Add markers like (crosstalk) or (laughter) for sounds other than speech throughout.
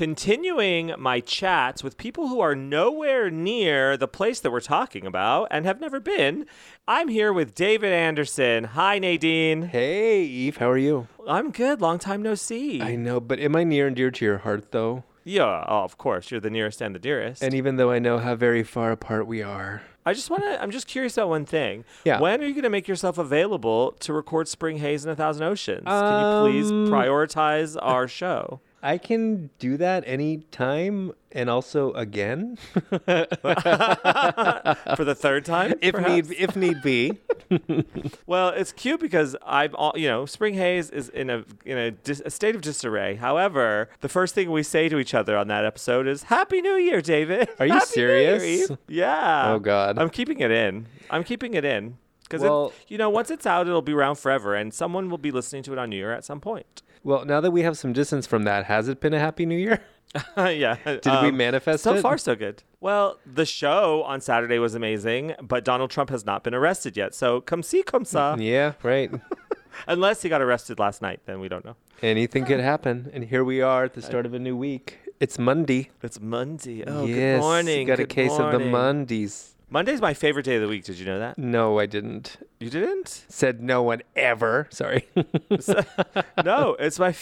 Continuing my chats with people who are nowhere near the place that we're talking about and have never been, I'm here with David Anderson. Hi, Nadine. Hey, Eve, how are you? I'm good. Long time no see. I know, but am I near and dear to your heart, though? Yeah, oh, of course. You're the nearest and the dearest. And even though I know how very far apart we are, I just want to, I'm just curious about one thing. Yeah. When are you going to make yourself available to record Spring Haze and a Thousand Oceans? Can you please Um, prioritize our show? I can do that anytime and also again, (laughs) For the third time? if perhaps? need if need be. (laughs) Well, it's cute because I've, all, you know, Spring Haze is in a in a, dis- a state of disarray. However, the first thing we say to each other on that episode is "Happy New Year, David." Are you (laughs) Happy serious? Eve." Yeah. Oh, God. I'm keeping it in. I'm keeping it in because Well- you know once it's out, it'll be around forever, and someone will be listening to it on New Year at some point. Well, now that we have some distance from that, has it been a happy new year? (laughs) (laughs) yeah. Did we um, manifest So it? far, so good. Well, the show on Saturday was amazing, but Donald Trump has not been arrested yet. So come see, come sa. Mm, yeah, right. (laughs) Unless he got arrested last night, then we don't know. Anything could happen, and here we are at the start of a new week. It's Monday. It's Monday. Oh, yes, good morning. You got a good case of the morning. Mondays. Monday's my favorite day of the week. Did you know that? No, I didn't. You didn't? Said no one ever. Sorry. (laughs) no, it's my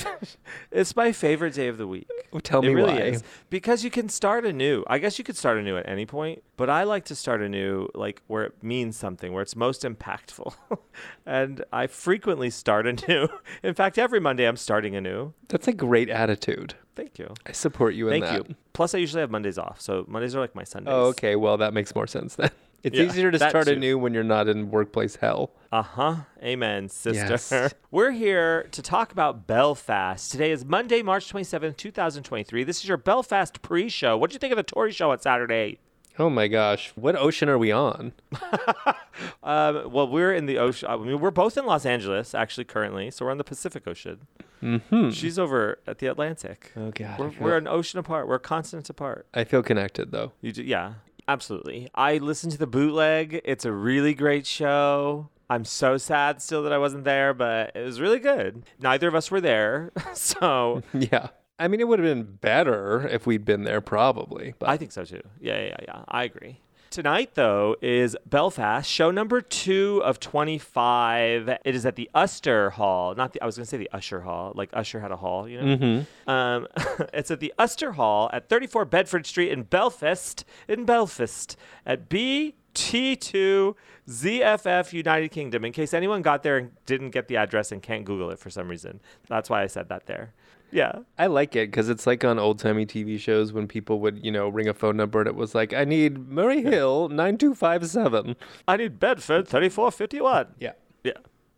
it's my favorite day of the week. Tell it me really why. is because you can start anew. I guess you could start anew at any point, but I like to start anew like where it means something, where it's most impactful. (laughs) and I frequently start anew. (laughs) In fact, every Monday I'm starting anew. That's a great attitude. Thank you. I support you in Thank that. you. Plus, I usually have Mondays off, so Mondays are like my Sundays. Oh, okay. Well, that makes more sense then. It's Yeah, easier to start too. anew when you're not in workplace hell. Uh huh. Amen, sister. Yes. (laughs) We're here to talk about Belfast. Today is Monday, March 27th, 2023. This is your Belfast pre show. What'd you think of the Tori show on Saturday? Oh my gosh. What ocean are we on? (laughs) Um, well, we're in the ocean. I mean, we're both in Los Angeles, actually, currently. So we're on the Pacific Ocean. Mm-hmm. She's over at the Atlantic. Oh god. We're, we're an ocean apart. We're continents apart. I feel connected though. You do, yeah, absolutely. I listened to the bootleg. It's a really great show. I'm so sad still that I wasn't there, but it was really good. Neither of us were there, (laughs) so (laughs) Yeah. I mean, it would have been better if we'd been there, probably. But I think so too. Yeah, yeah, yeah. I agree. Tonight, though, is Belfast, show number two of 25. It is at the Ulster Hall. Not the, I was going to say the Usher Hall, like Usher had a hall, you know? Mhm. Um, (laughs) it's at the Ulster Hall at 34 Bedford Street in Belfast, in Belfast, at BT2 ZFF United Kingdom. In case anyone got there and didn't get the address and can't Google it for some reason. That's why I said that there. Yeah. I like it because it's like on old timey TV shows when people would, you know, ring a phone number and it was like, I need Murray Hill 9257. I need Bedford 3451. Yeah. Yeah.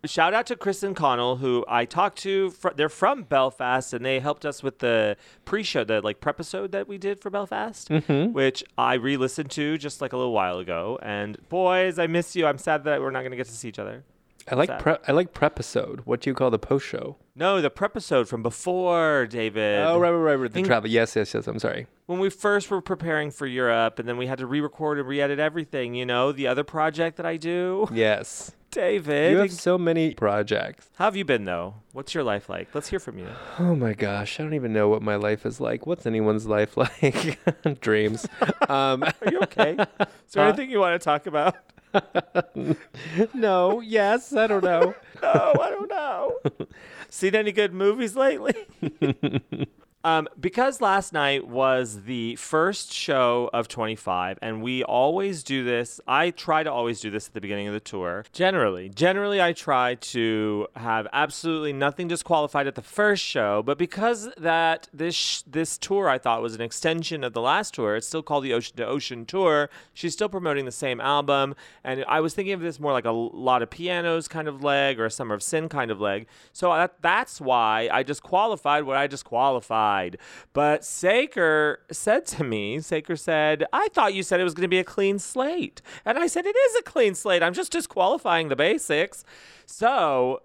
Shout out to Kristen Connell, who I talked to. Fr- they're from Belfast, and they helped us with the pre-show, the like prepisode that we did for Belfast, Mm-hmm. which I re-listened to just like a little while ago. And boys, I miss you. I'm sad that we're not going to get to see each other. I like pre- I like prepisode. What do you call the post show? No, the prepisode from before, David. Oh, right, right, right. The Think- travel. Yes, yes, yes. I'm sorry. When we first were preparing for Europe, and then we had to re-record and re-edit everything. You know, the other project that I do, (laughs) Yes. David. You have so many projects. How have you been though? What's your life like? Let's hear from you. Oh my gosh, I don't even know what my life is like. What's anyone's life (laughs) like? (laughs) Dreams. um, Are you okay? Is there Uh, anything you want to talk about? (laughs) no, yes, I don't know. (laughs) No, I don't know. (laughs) Seen any good movies lately? Um, because last night was the first show of 25, and we always do this. I try to always do this at the beginning of the tour. Generally, generally, I try to have absolutely nothing disqualified at the first show. But because that this sh- this tour I thought was an extension of the last tour, it's still called the Ocean to Ocean Tour. She's still promoting the same album, and I was thinking of this more like a lot of pianos kind of leg or a Summer of Sin kind of leg. So that, that's why I disqualified what I disqualified. But Saker said to me, Saker said, I thought you said it was going to be a clean slate. And I said, it is a clean slate. I'm just disqualifying the basics. So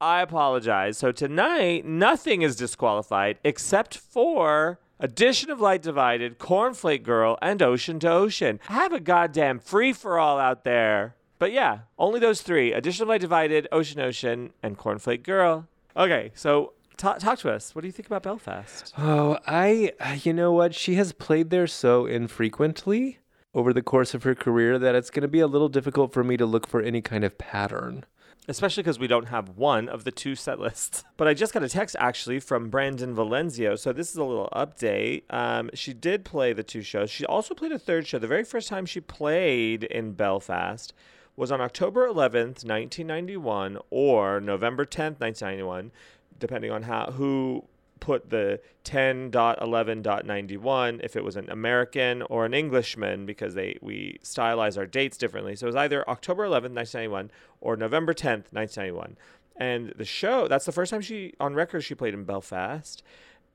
I apologize. So tonight, nothing is disqualified except for Addition of Light Divided, Cornflake Girl, and Ocean to Ocean. Have a goddamn free for all out there. But yeah, only those three Addition of Light Divided, Ocean Ocean, and Cornflake Girl. Okay, so ta- talk to us. What do you think about Belfast? Oh, I, you know what? She has played there so infrequently over the course of her career that it's going to be a little difficult for me to look for any kind of pattern. especially because we don't have one of the two set lists. (laughs) But I just got a text actually from Brandon Valenzio. So this is a little update. Um, she did play the two shows. She also played a third show. The very first time she played in Belfast was on October 11th, 1991, or November 10th, 1991, depending on how who put the 10.11.91 if it was an American or an Englishman because they we stylize our dates differently. So it was either October 11th, 1991 or November 10th, 1991. And the show, that's the first time she on record she played in Belfast.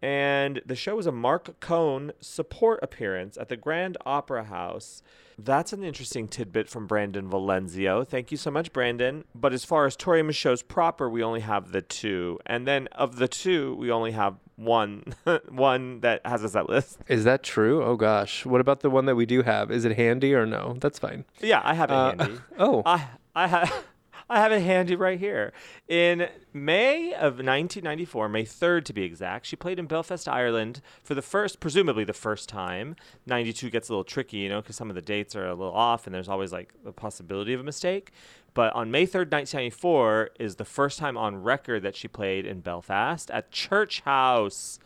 And the show was a Marc Cohn support appearance at the Grand Opera House. That's an interesting tidbit from Brandon Valenzio. Thank you so much, Brandon. But as far as Tori shows proper, we only have the two. And then of the two, we only have one (laughs) one that has a set list. Is that true? Oh gosh. What about the one that we do have? Is it handy or no? That's fine. Yeah, I have it Uh, handy. (laughs) Oh. I I have (laughs) I have it handy right here. In May of 1994, May 3rd to be exact, she played in Belfast, Ireland for the first, presumably the first time. 92 gets a little tricky, you know, because some of the dates are a little off and there's always like the possibility of a mistake. But on May 3rd, 1994 is the first time on record that she played in Belfast at Church House.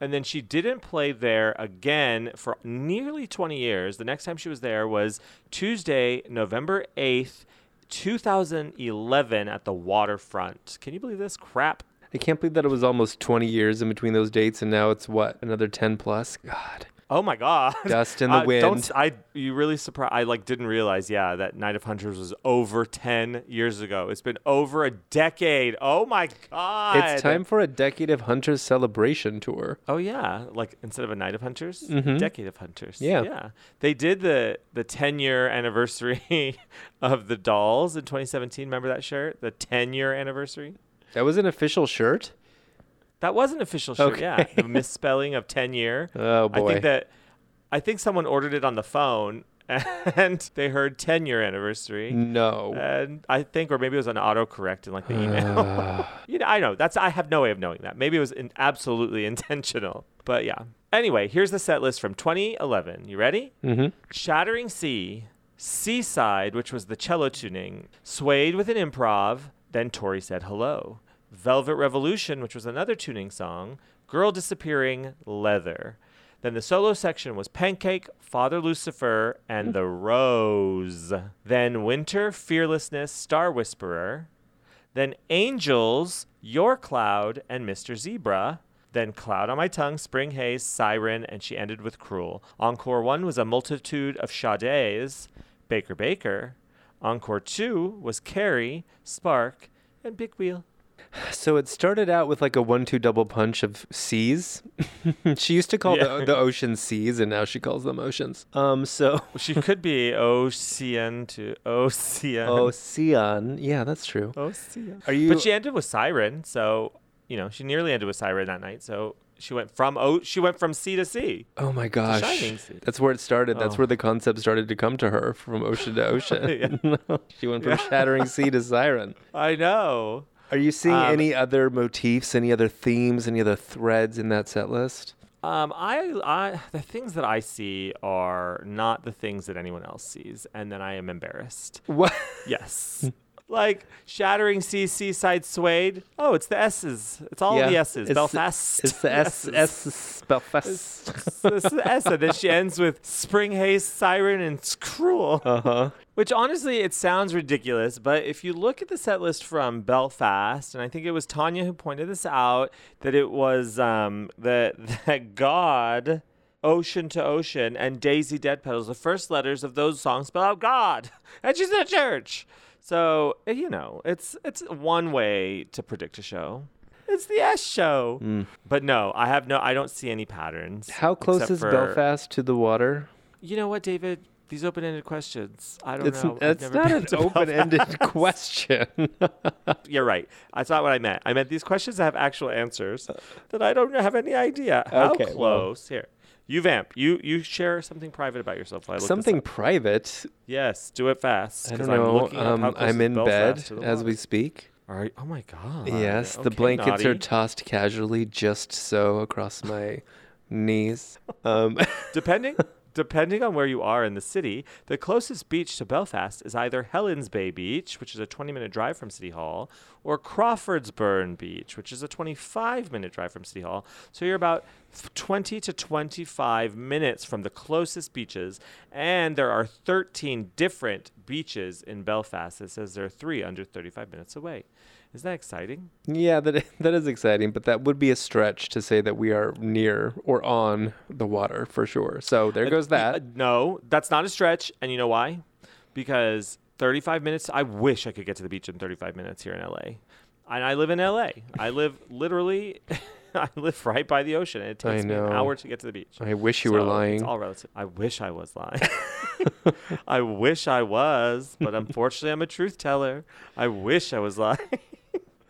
And then she didn't play there again for nearly 20 years. The next time she was there was Tuesday, November 8th, 2011 at the waterfront. Can you believe this crap? I can't believe that it was almost 20 years in between those dates and now it's what? Another 10 plus? God. Oh my god. (laughs) Dust in the Uh, don't wind. I you really surprised I like didn't realize yeah that Night of Hunters was over 10 years ago. It's been over a decade. Oh my god. It's time for a Decade of Hunters celebration tour. Oh yeah, like instead of a night of hunters, Mhm. decade of hunters. Yeah. yeah. They did the the 10 year anniversary (laughs) of the dolls in 2017. Remember that shirt? The 10 year anniversary. That was an official shirt? That was an official shirt. Yeah, the misspelling of 10 year. (laughs) Oh boy. I think that I think someone ordered it on the phone (laughs) and they heard 10 year anniversary. no. And I think, or maybe it was an autocorrect in like the email. Uh, (laughs) You know, I know that's I have no way of knowing that. Maybe it was in, absolutely intentional, but yeah. Anyway, here's the set list from 2011. You ready? mhm. Shattering Sea, Seaside, which was the cello tuning, Suede with an improv. Then Tori said hello. Velvet Revolution, which was another tuning song. Girl Disappearing, Leather. Then the solo section was Pancake, Father Lucifer, and mm. The Rose. Then Winter, Fearlessness, Star Whisperer. Then Angels, Your Cloud, and Mr. Zebra. Then Cloud on My Tongue, Spring Haze, Siren, and she ended with Cruel. Encore 1 was a multitude of Shades, Baker Baker. Encore 2 was Carry, Spark, and Big Wheel. So it started out with like a one-two double punch of seas. (laughs) she used to call Yeah. the, the ocean seas, and now she calls them oceans. Um, so She could be Ocean to Ocean. ocean. Yeah, that's true. Ocean. Are you? But she ended with Siren, so you know she nearly ended with Siren that night. So she went from o- she went from sea to sea. oh my gosh, shining sea. that's where it started. That's Oh. where the concept started to come to her from ocean to (laughs) ocean. (laughs) she went from shattering sea to siren. I know. Are you seeing Um, any other motifs, any other themes, any other threads in that set list? Um, I, I, the things that I see are not the things that anyone else sees, and then I am embarrassed. What? Yes. (laughs) like shattering sea, seaside suede. Oh, it's the S's. It's all the S's. It's- Belfast. It's the S S's. (laughs) S Belfast. It's the S, and then she ends with spring haze, siren, and it's cruel. Uh huh. Which honestly, it sounds ridiculous, but if you look at the set list from Belfast, and I think it was Tanya who pointed this out, that it was um, that (laughs) that God, Ocean to Ocean, and Daisy Dead Petals, the first letters of those songs spell out God, (laughs) and she's in a church. So eh, you know, it's it's one way to predict a show. It's the S show. But no, I have no. I don't see any patterns. How close is for- Belfast to the water? You know what, David? these open-ended questions. I don't It's, know. That's not an (laughs) open-ended question. (laughs) You're right. That's not what I meant. I meant these questions have actual answers that I don't have any idea. How Okay, well- close? Here. You vamp. You you share something private about yourself. while I look Something private. Yes, do it fast. I don't I'm know. how Um, I'm in bed as water. we speak. Are you- oh my god. Yes, the Okay, blankets are tossed casually, just so across my (laughs) knees. Um, (laughs) depending depending on where you are in the city, the closest beach to Belfast is either Helens Bay Beach, which is a 20-minute drive from City Hall, or Crawfordsburn Beach, which is a 25-minute drive from City Hall. So you're about 20 to 25 minutes from the closest beaches, and there are 13 different beaches in Belfast. It says there are 3 under 35 minutes away. Isn't that exciting? yeah, that (laughs) that is exciting, but that would be a stretch to say that we are near or on the water for sure. So there goes Uh, that. no, that's not a stretch. And you know why? Because 35 minutes, I wish I could get to the beach in 35 minutes here in LA. And I live in LA. I live literally, (laughs) (laughs) I live right by the ocean. And it takes me an hour to get to the beach. I wish you were lying. It's all relative. I wish I was lying. (laughs) (laughs) I wish I was, but unfortunately, I'm a truth teller. I wish I was lying.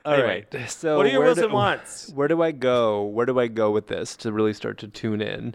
All anyway, right. So what are your where wills and wants? Where do I go? Where do I go with this to really start to tune in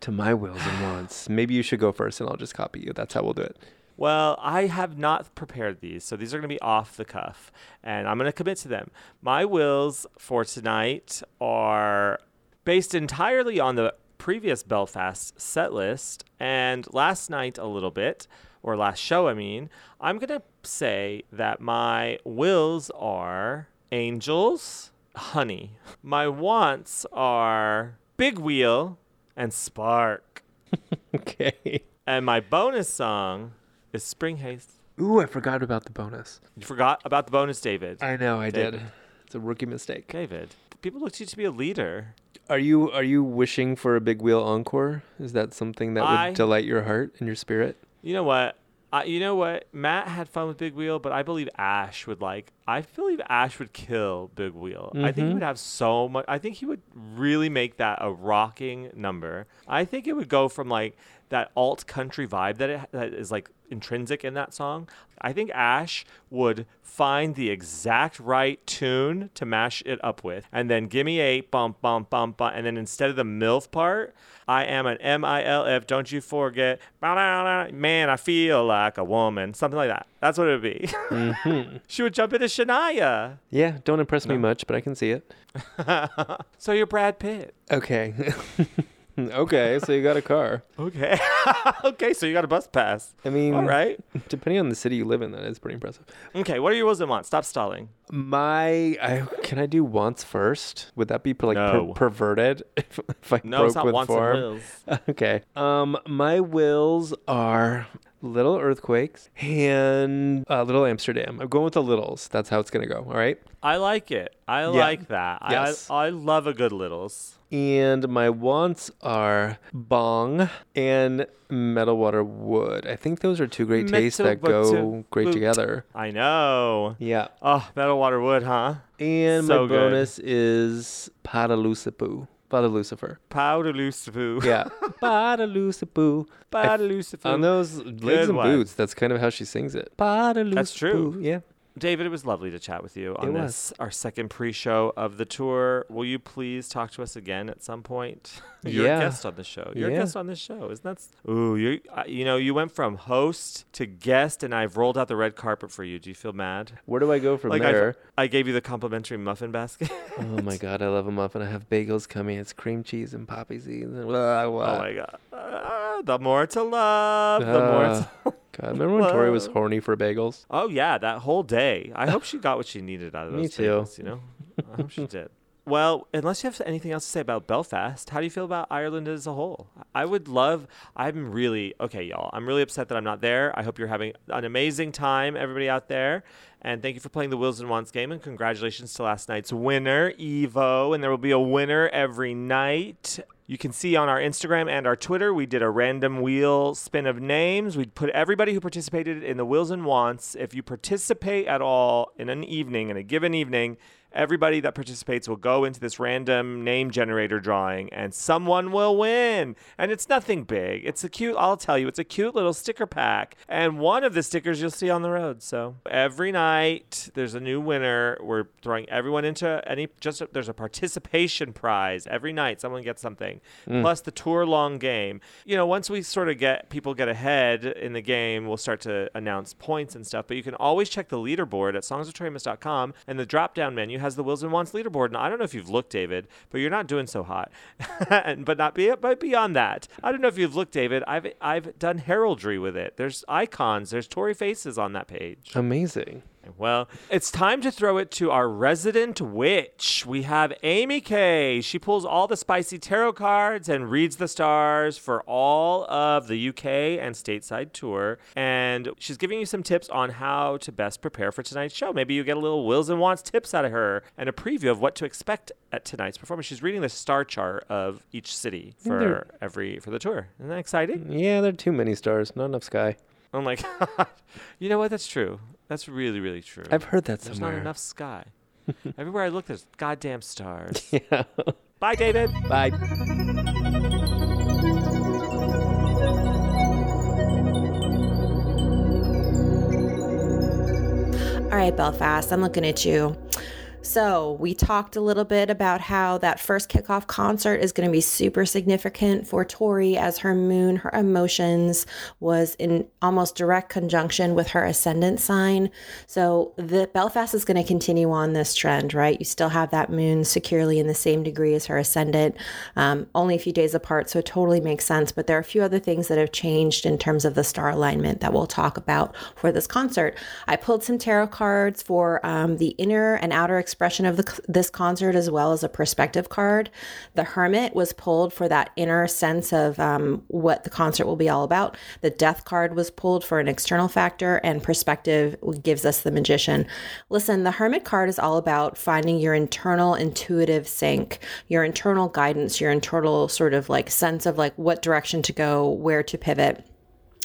to my wills and wants? Maybe you should go first, and I'll just copy you. That's how we'll do it. Well, I have not prepared these, so these are going to be off the cuff, and I'm going to commit to them. My wills for tonight are based entirely on the previous Belfast set list, and last night a little bit, or last show, I mean. I'm going to say that my wills are angels, honey. My wants are big wheel and spark. (laughs) Okay. And my bonus song is Spring Haze. Ooh, I forgot about the bonus. You forgot about the bonus, David. I know I did. It's a rookie mistake. David, people look to you to be a leader. Are you are you wishing for a big wheel encore? Is that something that would delight your heart and your spirit? You know what? I, you know what? Matt had fun with Big Wheel, but I believe Ash would like. I believe Ash would kill Big Wheel. I think he Mhm. would have so much. I think he would really make that a rocking number. I think it would go from like that alt country vibe that it that is like intrinsic in that song. I think Ash would find the exact right tune to mash it up with, and then give me a bump, bump, bump, bump, and then instead of the MILF part, I am an M I L F. Don't you forget, man, I feel like a woman, something like that. That's what it would be. Mm-hmm. (laughs) she would jump into Shania. Yeah, don't impress me much, but I can see it. (laughs) so you're Brad Pitt. Okay. (laughs) (laughs) okay, so you got a car. Okay. (laughs) okay, so you got a bus pass. I mean, All right. (laughs) depending on the city you live in, that is pretty impressive. Okay, what are your wills and wants? Stop stalling. My, I, can I do wants first? Would that be per, like per- No. perverted if, if I No, broke it's not with wants form? and wills. Okay. Um, my wills are little earthquakes and uh, little Amsterdam. I'm going with the littles. That's how it's gonna go. All right. I like it. I like that. Yes. I, I love a good littles. And my wants are bong and metal water wood. I think those are two great tastes Metal that go water great wood. together. I know. Yeah. Oh, metal water wood, huh? And So my good. bonus is Padalucipu. Father Lucifer. Powder Lucifer. Yeah. Padalucipu. (laughs) Powder Lucifer. On those legs and one. boots, that's kind of how she sings it. Padalucipu. That's true. Yeah. David, it was lovely to chat with you on this, our second pre-show of the tour. Will you please talk to us again at some point? (laughs) You're Yeah. a guest on the show. You're Yeah. a guest on the show. Isn't that? Ooh, you uh, you know you went from host to guest, and I've rolled out the red carpet for you. Do you feel mad? Where do I go from like I, there? I gave you the complimentary muffin basket. (laughs) oh my god, I love a muffin. I have bagels coming. It's cream cheese and poppy seeds and blah, blah. oh my god. Uh, the more to love, the more. Ah. To... (laughs) God, remember when Tori was horny for bagels? Oh yeah, that whole day. I hope she got what she needed out of (laughs) Me those too. bagels, You know, I hope she did. Well, unless you have anything else to say about Belfast, how do you feel about Ireland as a whole? I would love. I'm really okay, y'all. I'm really upset that I'm not there. I hope you're having an amazing time, everybody out there. And thank you for playing the Wills and Wants game. And congratulations to last night's winner, Evo. And there will be a winner every night. You can see on our Instagram and our Twitter, we did a random wheel spin of names. We put everybody who participated in the Wills and Wants. If you participate at all in an evening, in a given evening, everybody that participates will go into this random name generator drawing and someone will win. And it's nothing big. It's a cute, I'll tell you, it's a cute little sticker pack. And one of the stickers you'll see on the road. So every night there's a new winner. We're throwing everyone into any, just there's a participation prize every night. Someone gets something, mm. plus the tour long game. You know, once we sort of get people get ahead in the game, we'll start to announce points and stuff. But you can always check the leaderboard at songsoftoriamos.com, and the drop down menu has the Wills and Wants leaderboard. And I don't know if you've looked, David, but you're not doing so hot. and, (laughs) but not be, but beyond that, I don't know if you've looked, David. I've I've done heraldry with it. There's icons. There's Tori faces on that page. Amazing. Well, it's time to throw it to our resident witch. We have Amy K. She pulls all the spicy tarot cards and reads the stars for all of the UK and stateside tour. And she's giving you some tips on how to best prepare for tonight's show. Maybe you get a little wills and wants tips out of her and a preview of what to expect at tonight's performance. She's reading the star chart of each city for They're- every for the tour. Isn't that exciting? Yeah, there are too many stars, not enough sky. Oh my (laughs) god. You know what? That's true. That's really, really true. I've heard that somewhere. There's somewhere. not enough sky. (laughs) Everywhere I look, there's goddamn stars. (laughs) Yeah. Bye, David. Bye. All right, Belfast, I'm looking at you. So, we talked a little bit about how that first kickoff concert is going to be super significant for Tori as her moon, her emotions was in almost direct conjunction with her ascendant sign. So, the Belfast is going to continue on this trend, right? You still have that moon securely in the same degree as her ascendant, um, only a few days apart. So, it totally makes sense. But there are a few other things that have changed in terms of the star alignment that we'll talk about for this concert. I pulled some tarot cards for um, the inner and outer expression of the, this concert, as well as a perspective card. The Hermit was pulled for that inner sense of um, what the concert will be all about. The Death card was pulled for an external factor, and perspective gives us the Magician. Listen, the Hermit card is all about finding your internal intuitive sync, your internal guidance, your internal sort of like sense of like what direction to go, where to pivot.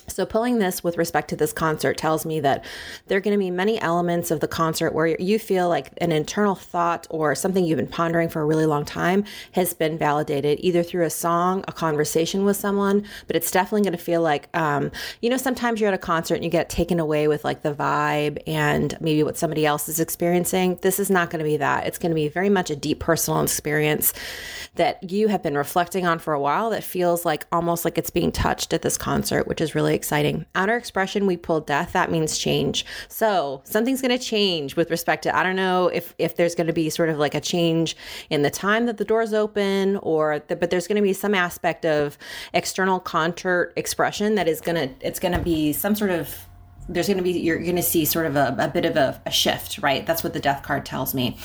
So, pulling this with respect to this concert tells me that there are going to be many elements of the concert where you feel like an internal thought or something you've been pondering for a really long time has been validated either through a song, a conversation with someone, but it's definitely going to feel like, um, you know, sometimes you're at a concert and you get taken away with like the vibe and maybe what somebody else is experiencing. This is not going to be that. It's going to be very much a deep personal experience that you have been reflecting on for a while that feels like almost like it's being touched at this concert, which is really exciting. Outer expression, we pull death. That means change. So something's going to change with respect to, I don't know if, if there's going to be sort of like a change in the time that the doors open or, the, but there's going to be some aspect of external concert expression that is going to, it's going to be some sort of there's going to be you're going to see sort of a, a bit of a, a shift right that's what the death card tells me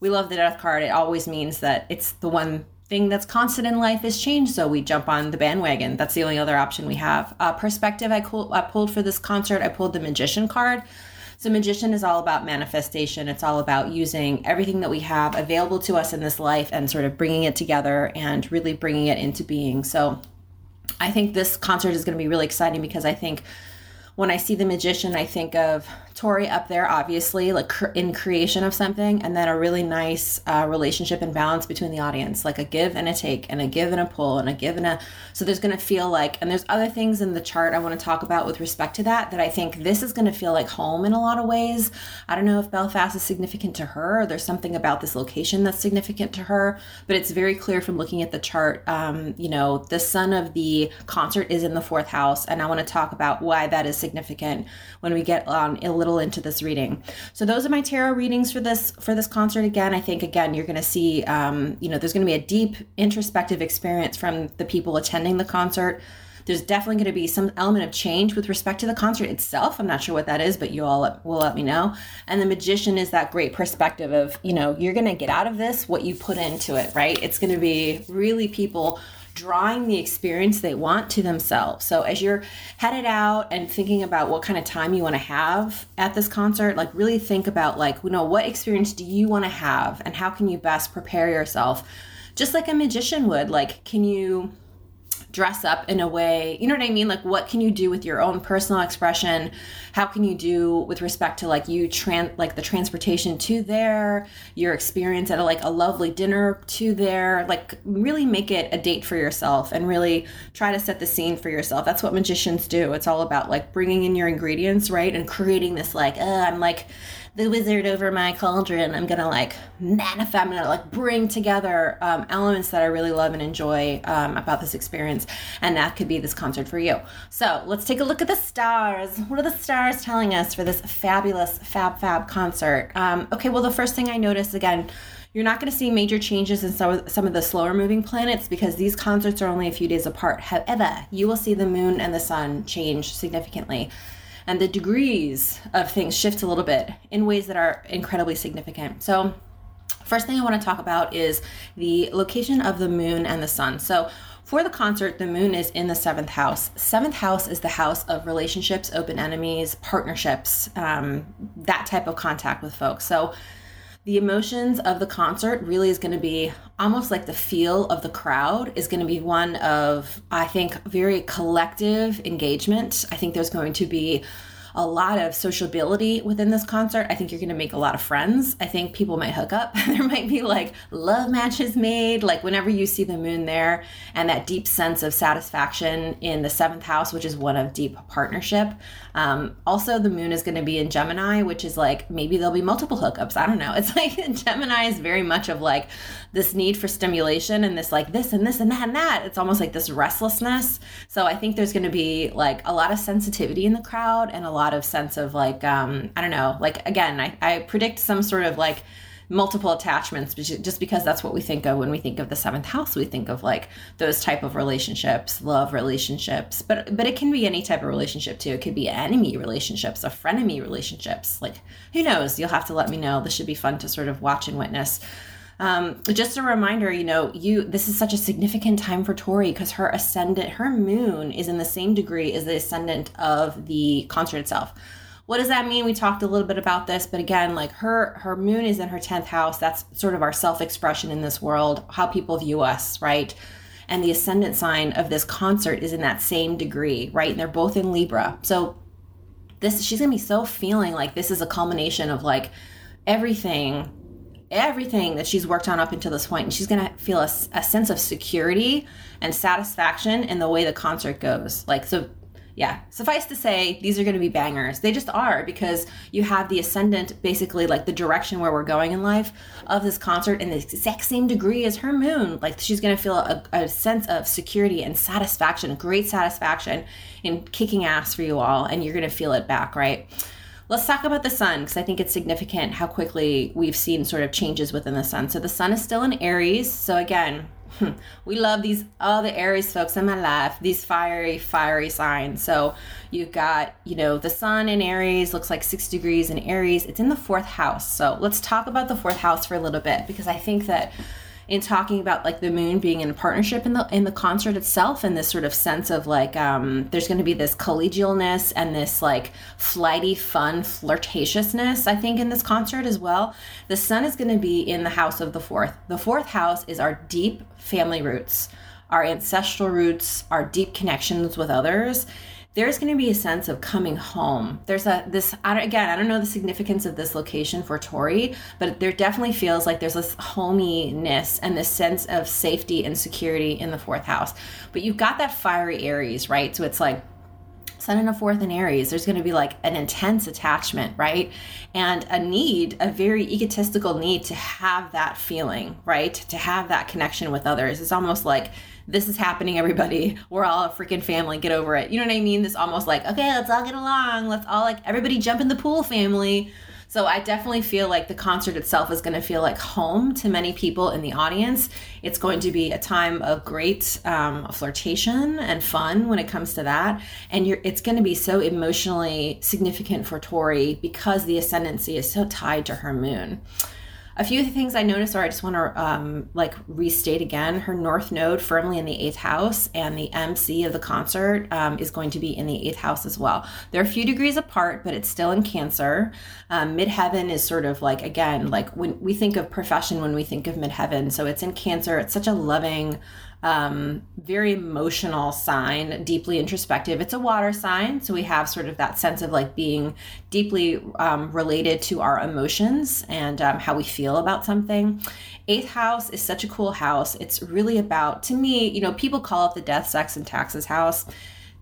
we love the death card it always means that it's the one thing that's constant in life is change so we jump on the bandwagon. That's the only other option we have. Uh, perspective I, cool, I pulled for this concert. I pulled the magician card. So magician is all about manifestation. It's all about using everything that we have available to us in this life and sort of bringing it together and really bringing it into being. So i think this concert is going to be really exciting because i think when I see the magician, I think of Tori up there, obviously, like cr- in creation of something, and then a really nice uh, relationship and balance between the audience, like a give and a take, and a give and a pull, and a give and a. So there's going to feel like, and there's other things in the chart I want to talk about with respect to that, that I think this is going to feel like home in a lot of ways. I don't know if Belfast is significant to her, there's something about this location that's significant to her, but it's very clear from looking at the chart. Um, you know, the sun of the concert is in the fourth house, and I want to talk about why that is significant when we get on a little into this reading. So those are my tarot readings for this for this concert. Again, I think again you're going to see, um, you know, there's going to be a deep introspective experience from the people attending the concert. There's definitely going to be some element of change with respect to the concert itself. I'm not sure what that is, but you all will let me know. And the magician is that great perspective of, you know, you're going to get out of this what you put into it, right? It's going to be really people drawing the experience they want to themselves. So as you're headed out and thinking about what kind of time you want to have at this concert, like really think about like, you know, what experience do you want to have and how can you best prepare yourself? Just like a magician would, like can you dress up in a way you know what i mean? Like what can you do with your own personal expression? How can you do with respect to like you trans like the transportation to there your experience at a, like a lovely dinner to there? Like really make it a date for yourself and really try to set the scene for yourself. That's what magicians do. It's all about like bringing in your ingredients right? And creating this like uh, i'm like the wizard over my cauldron. I'm gonna like manifest. I'm gonna like bring together um, elements that I really love and enjoy um, about this experience, and that could be this concert for you. So let's take a look at the stars. What are the stars telling us for this fabulous Fab Fab concert? Um, okay, well the first thing I noticed again. You're not going to see major changes in some of, some of the slower moving planets because these concerts are only a few days apart. However, you will see the moon and the sun change significantly and the degrees of things shift a little bit in ways that are incredibly significant. So, first thing I want to talk about is the location of the moon and the sun. So, for the concert, the moon is in the seventh house. Seventh house is the house of relationships, open enemies, partnerships, um, that type of contact with folks. So, the emotions of the concert really is going to be almost like the feel of the crowd is going to be one of, I think, very collective engagement. I think there's going to be a lot of sociability within this concert. I think you're going to make a lot of friends. I think people might hook up. (laughs) there might be like love matches made. Like whenever you see the moon there and that deep sense of satisfaction in the seventh house, which is one of deep partnership. Um, also, the moon is going to be in Gemini, which is like maybe there'll be multiple hookups. I don't know. (laughs) It's like Gemini is very much of like this need for stimulation and this like this and this and that and that. It's almost like this restlessness. So I think there's going to be like a lot of sensitivity in the crowd and a lot of sense of like um, I don't know. Like again, I, I predict some sort of like multiple attachments just because that's what we think of when we think of the seventh house. We think of like those type of relationships love relationships but but it can be any type of relationship too. It could be enemy relationships a frenemy relationships. Like who knows? You'll have to let me know. This should be fun to sort of watch and witness um, just a reminder, you know, you this is such a significant time for Tori because her ascendant, her moon is in the same degree as the ascendant of the concert itself. What does that mean? We talked a little bit about this, but again, like her her moon is in her 10th house. That's sort of our self-expression in this world, how people view us, right? And the ascendant sign of this concert is in that same degree, right? And they're both in Libra. So this she's going to be so feeling like this is a culmination of like everything everything that she's worked on up until this point and she's going to feel a, a, sense of security and satisfaction in the way the concert goes. Like so yeah suffice to say these are going to be bangers. They just are because you have the ascendant basically like the direction where we're going in life of this concert in the exact same degree as her moon. Like she's going to feel a, a sense of security and satisfaction great satisfaction in kicking ass for you all and you're going to feel it back right Let's talk about the sun because I think it's significant how quickly we've seen sort of changes within the sun. So the sun is still in Aries. So again, (laughs) we love these all the Aries folks in my life, these fiery, fiery signs. So you've got, you know, the sun in Aries looks like six degrees in Aries. It's in the fourth house. So let's talk about the fourth house for a little bit because I think that in talking about like the moon being in a partnership in the in the concert itself and this sort of sense of like um, there's going to be this collegialness and this like flighty fun flirtatiousness i think in this concert as well. The sun is going to be in the house of the fourth. The fourth house is our deep family roots our ancestral roots our deep connections with others there's going to be a sense of coming home. There's a this I again I don't know the significance of this location for Tori, but there definitely feels like there's this hominess and this sense of safety and security in the fourth house. But you've got that fiery Aries, right? So it's like Sun in a fourth in Aries, there's going to be like an intense attachment, right? And a need, a very egotistical need to have that feeling, right? To have that connection with others. It's almost like this is happening, everybody. We're all a freaking family. Get over it. You know what I mean? This almost like, okay, let's all get along. Let's all like everybody jump in the pool family. So I definitely feel like the concert itself is going to feel like home to many people in the audience. It's going to be a time of great um, flirtation and fun when it comes to that, and it's going to be so emotionally significant for Tori because the ascendancy is so tied to her moon. A few of the things I noticed, or I just want to um, like restate again. Her North Node firmly in the eighth house, and the MC of the concert um, is going to be in the eighth house as well. They're a few degrees apart, but it's still in Cancer. Um, midheaven is sort of like again, like when we think of profession, when we think of midheaven, so it's in Cancer. It's such a loving um, very emotional sign, deeply introspective. It's a water sign, so we have sort of that sense of like being deeply um, related to our emotions and um, how we feel about something. Eighth house is such a cool house. It's really about, to me, you know, people call it the death, sex, and taxes house.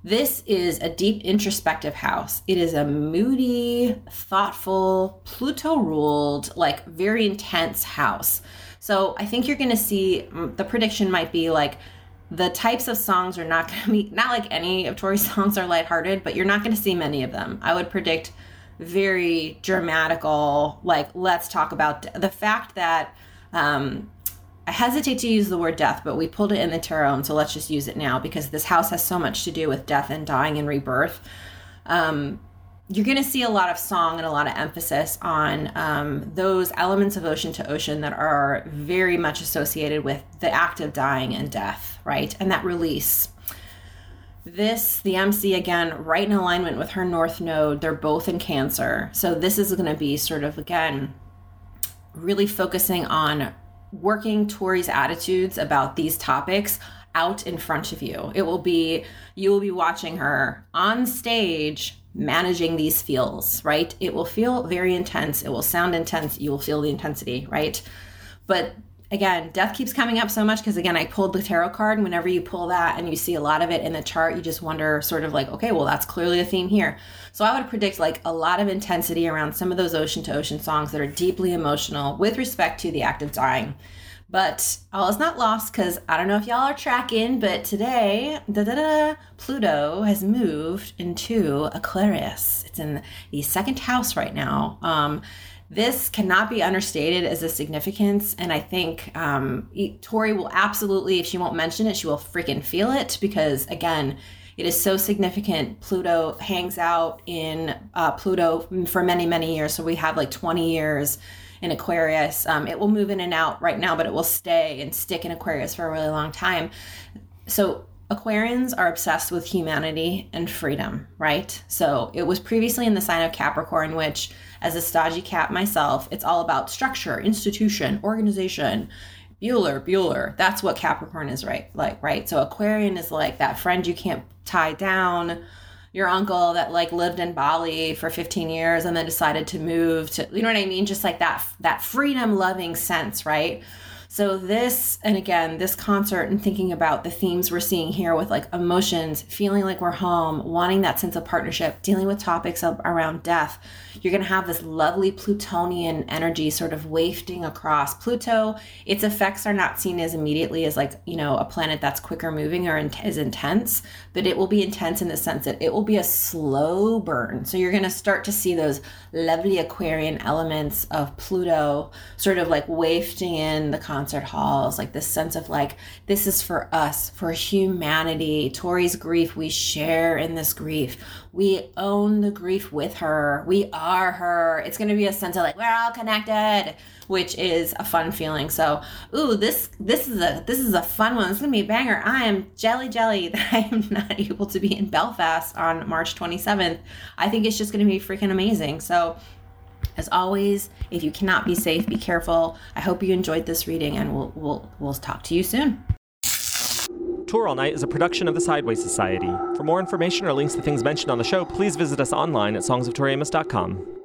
This is a deep introspective house. It is a moody, thoughtful, Pluto ruled, like very intense house. So I think you're going to see mm, the prediction might be like the types of songs are not (laughs) going to be not like any of Tori's (laughs) songs are lighthearted, but you're not going to see many of them. I would predict very dramatical, like let's talk about the fact that um, I hesitate to use the word death, but we pulled it in the tarot, and so let's just use it now because this house has so much to do with death and dying and rebirth. Um, you're going to see a lot of song and a lot of emphasis on um, those elements of ocean to ocean that are very much associated with the act of dying and death, right? And that release. This, the MC, again, right in alignment with her North Node, they're both in Cancer. So this is going to be sort of, again, really focusing on working Tori's attitudes about these topics out in front of you. It will be, you will be watching her on stage managing these feels, right? It will feel very intense. It will sound intense. You will feel the intensity, right? But again, death keeps coming up so much because again, I pulled the tarot card. And whenever you pull that and you see a lot of it in the chart, you just wonder, sort of like, okay, well, that's clearly a theme here. So I would predict like a lot of intensity around some of those ocean to ocean songs that are deeply emotional with respect to the act of dying. But all is not lost because I don't know if y'all are tracking, but today, da da da, Pluto has moved into Aquarius. It's in the second house right now. Um, this cannot be understated as a significance, and I think um, Tori will absolutely, if she won't mention it, she will freaking feel it because again, it is so significant. Pluto hangs out in uh, Pluto for many, many years. So we have like 20 years in Aquarius. Um, it will move in and out right now, but it will stay and stick in Aquarius for a really long time. So Aquarians are obsessed with humanity and freedom, right? So it was previously in the sign of Capricorn, which, as a stodgy cat myself, it's all about structure, institution, organization. Bueller, Bueller. That's what Capricorn is, right? Like, right? So Aquarian is like that friend you can't tie down your uncle that like lived in Bali for 15 years and then decided to move to you know what I mean? Just like that that freedom loving sense right so this, and again, this concert and thinking about the themes we're seeing here with like emotions, feeling like we're home, wanting that sense of partnership, dealing with topics of, around death, you're going to have this lovely Plutonian energy sort of wafting across Pluto. Its effects are not seen as immediately as like, you know, a planet that's quicker moving or in- is intense, but it will be intense in the sense that it will be a slow burn. So you're going to start to see those lovely Aquarian elements of Pluto sort of like wafting in the concept concert halls, like this sense of like, this is for us, for humanity. Tori's grief, we share in this grief. We own the grief with her. We are her. It's going to be a sense of like, we're all connected, which is a fun feeling. So, ooh, this, this is a, this is a fun one. It's going to be a banger. I am jelly jelly (laughs) that I am not able to be in Belfast on March 27th. I think it's just going to be freaking amazing. So, as always, if you cannot be safe, be careful. I hope you enjoyed this reading and we'll we'll we'll talk to you soon. Tour All Night is a production of the Sideways Society. For more information or links to things mentioned on the show, please visit us online at songsoftoriamos.com.